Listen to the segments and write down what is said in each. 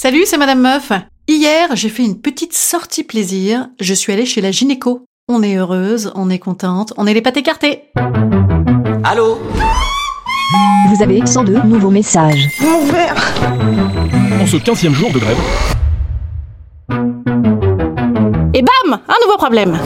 Salut, c'est Madame Meuf. Hier, j'ai fait une petite sortie plaisir. Je suis allée chez la gynéco. On est heureuse, on est contente, on est les pattes écartées. Allô Vous avez 102 nouveaux messages. En ce 15e jour de grève, Et bam Un nouveau problème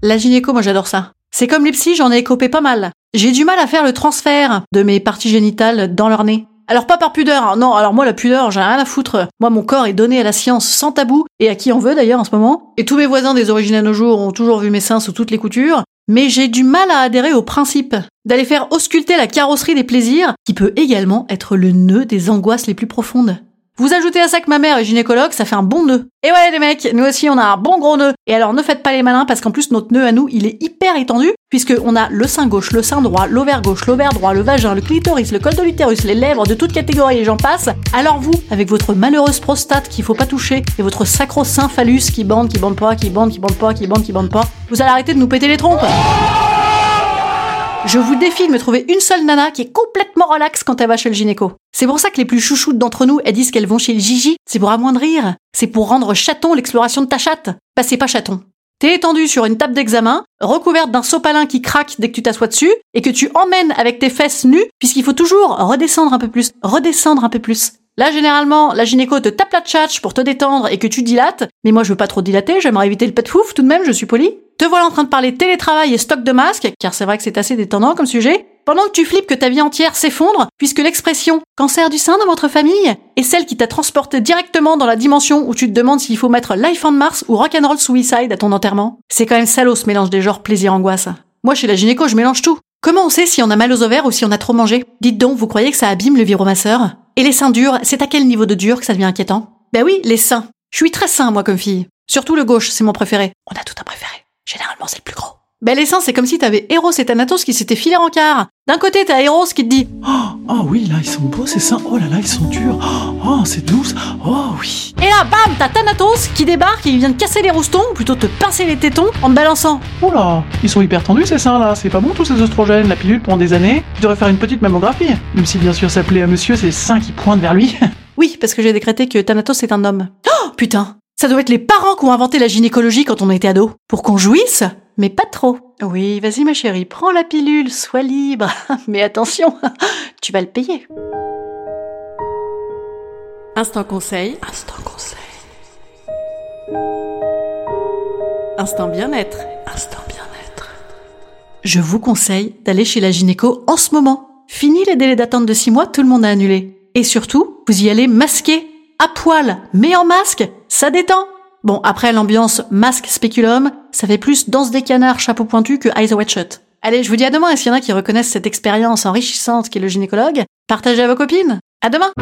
La gynéco, moi j'adore ça. C'est comme les psys, j'en ai écopé pas mal. J'ai du mal à faire le transfert de mes parties génitales dans leur nez. Alors pas par pudeur, hein. non, alors moi la pudeur, j'ai rien à foutre. Moi mon corps est donné à la science sans tabou, et à qui on veut d'ailleurs en ce moment. Et tous mes voisins des origines à nos jours ont toujours vu mes seins sous toutes les coutures. Mais j'ai du mal à adhérer au principe d'aller faire ausculter la carrosserie des plaisirs, qui peut également être le nœud des angoisses les plus profondes. Vous ajoutez à ça que ma mère est gynécologue, ça fait un bon nœud. Et ouais les mecs, nous aussi on a un bon gros nœud. Et alors ne faites pas les malins parce qu'en plus notre nœud à nous, il est hyper étendu puisque on a le sein gauche, le sein droit, l'ovaire gauche, l'ovaire droit, le vagin, le clitoris, le col de l'utérus, les lèvres de toute catégorie et j'en passe. Alors vous, avec votre malheureuse prostate qu'il faut pas toucher et votre sacro-saint qui bande, qui bande pas, qui bande, qui bande pas, qui bande, qui bande pas, vous allez arrêter de nous péter les trompes. Je vous défie de me trouver une seule nana qui est complètement relax quand elle va chez le gynéco. C'est pour ça que les plus chouchoutes d'entre nous, elles disent qu'elles vont chez le Gigi. C'est pour amoindrir. C'est pour rendre chaton l'exploration de ta chatte. Bah c'est pas chaton. T'es étendu sur une table d'examen, recouverte d'un sopalin qui craque dès que tu t'assois dessus, et que tu emmènes avec tes fesses nues, puisqu'il faut toujours redescendre un peu plus, redescendre un peu plus. Là, généralement, la gynéco te tape la tchatch pour te détendre et que tu dilates, mais moi je veux pas trop dilater, j'aimerais éviter le pet fouf tout de même, je suis poli. Te voilà en train de parler télétravail et stock de masques, car c'est vrai que c'est assez détendant comme sujet, pendant que tu flippes que ta vie entière s'effondre, puisque l'expression cancer du sein dans votre famille est celle qui t'a transporté directement dans la dimension où tu te demandes s'il faut mettre Life on Mars ou Rock'n'Roll Suicide à ton enterrement. C'est quand même salaud ce mélange des genres plaisir-angoisse. Moi, chez la gynéco, je mélange tout. Comment on sait si on a mal aux ovaires ou si on a trop mangé? Dites donc, vous croyez que ça abîme le vibromasseur? Et les seins durs, c'est à quel niveau de dur que ça devient inquiétant? Ben oui, les seins. Je suis très sain, moi, comme fille. Surtout le gauche, c'est mon préféré. On a tout un préféré. Généralement, c'est le plus gros. Ben les seins, c'est comme si t'avais Eros et Thanatos qui s'étaient filés en quart. D'un côté, t'as Eros qui te dit oh, oh oui, là ils sont beaux ces seins, oh là là ils sont durs, oh c'est douce, oh oui. Et là, bam, t'as Thanatos qui débarque et il vient de casser les roustons, ou plutôt te pincer les tétons, en te balançant. Oh là, ils sont hyper tendus ces seins là, c'est pas bon tous ces oestrogènes, la pilule pendant des années, tu devrais faire une petite mammographie. Même si bien sûr ça plaît à monsieur, c'est les seins qui pointent vers lui. Oui, parce que j'ai décrété que Thanatos est un homme. Oh, putain Ça doit être les parents qui ont inventé la gynécologie quand on était ado. Pour qu'on jouisse mais pas trop. Oui, vas-y ma chérie, prends la pilule, sois libre. Mais attention, tu vas le payer. Instant conseil. Instant conseil. Instant bien-être. Instant bien-être. Je vous conseille d'aller chez la gynéco en ce moment. Fini les délais d'attente de 6 mois, tout le monde a annulé. Et surtout, vous y allez masqué, à poil, mais en masque, ça détend. Bon, après l'ambiance masque spéculum, ça fait plus danse des canards, chapeau pointu que eyes wide shut. Allez, je vous dis à demain et s'il y en a qui reconnaissent cette expérience enrichissante qu'est le gynécologue, partagez à vos copines. À demain!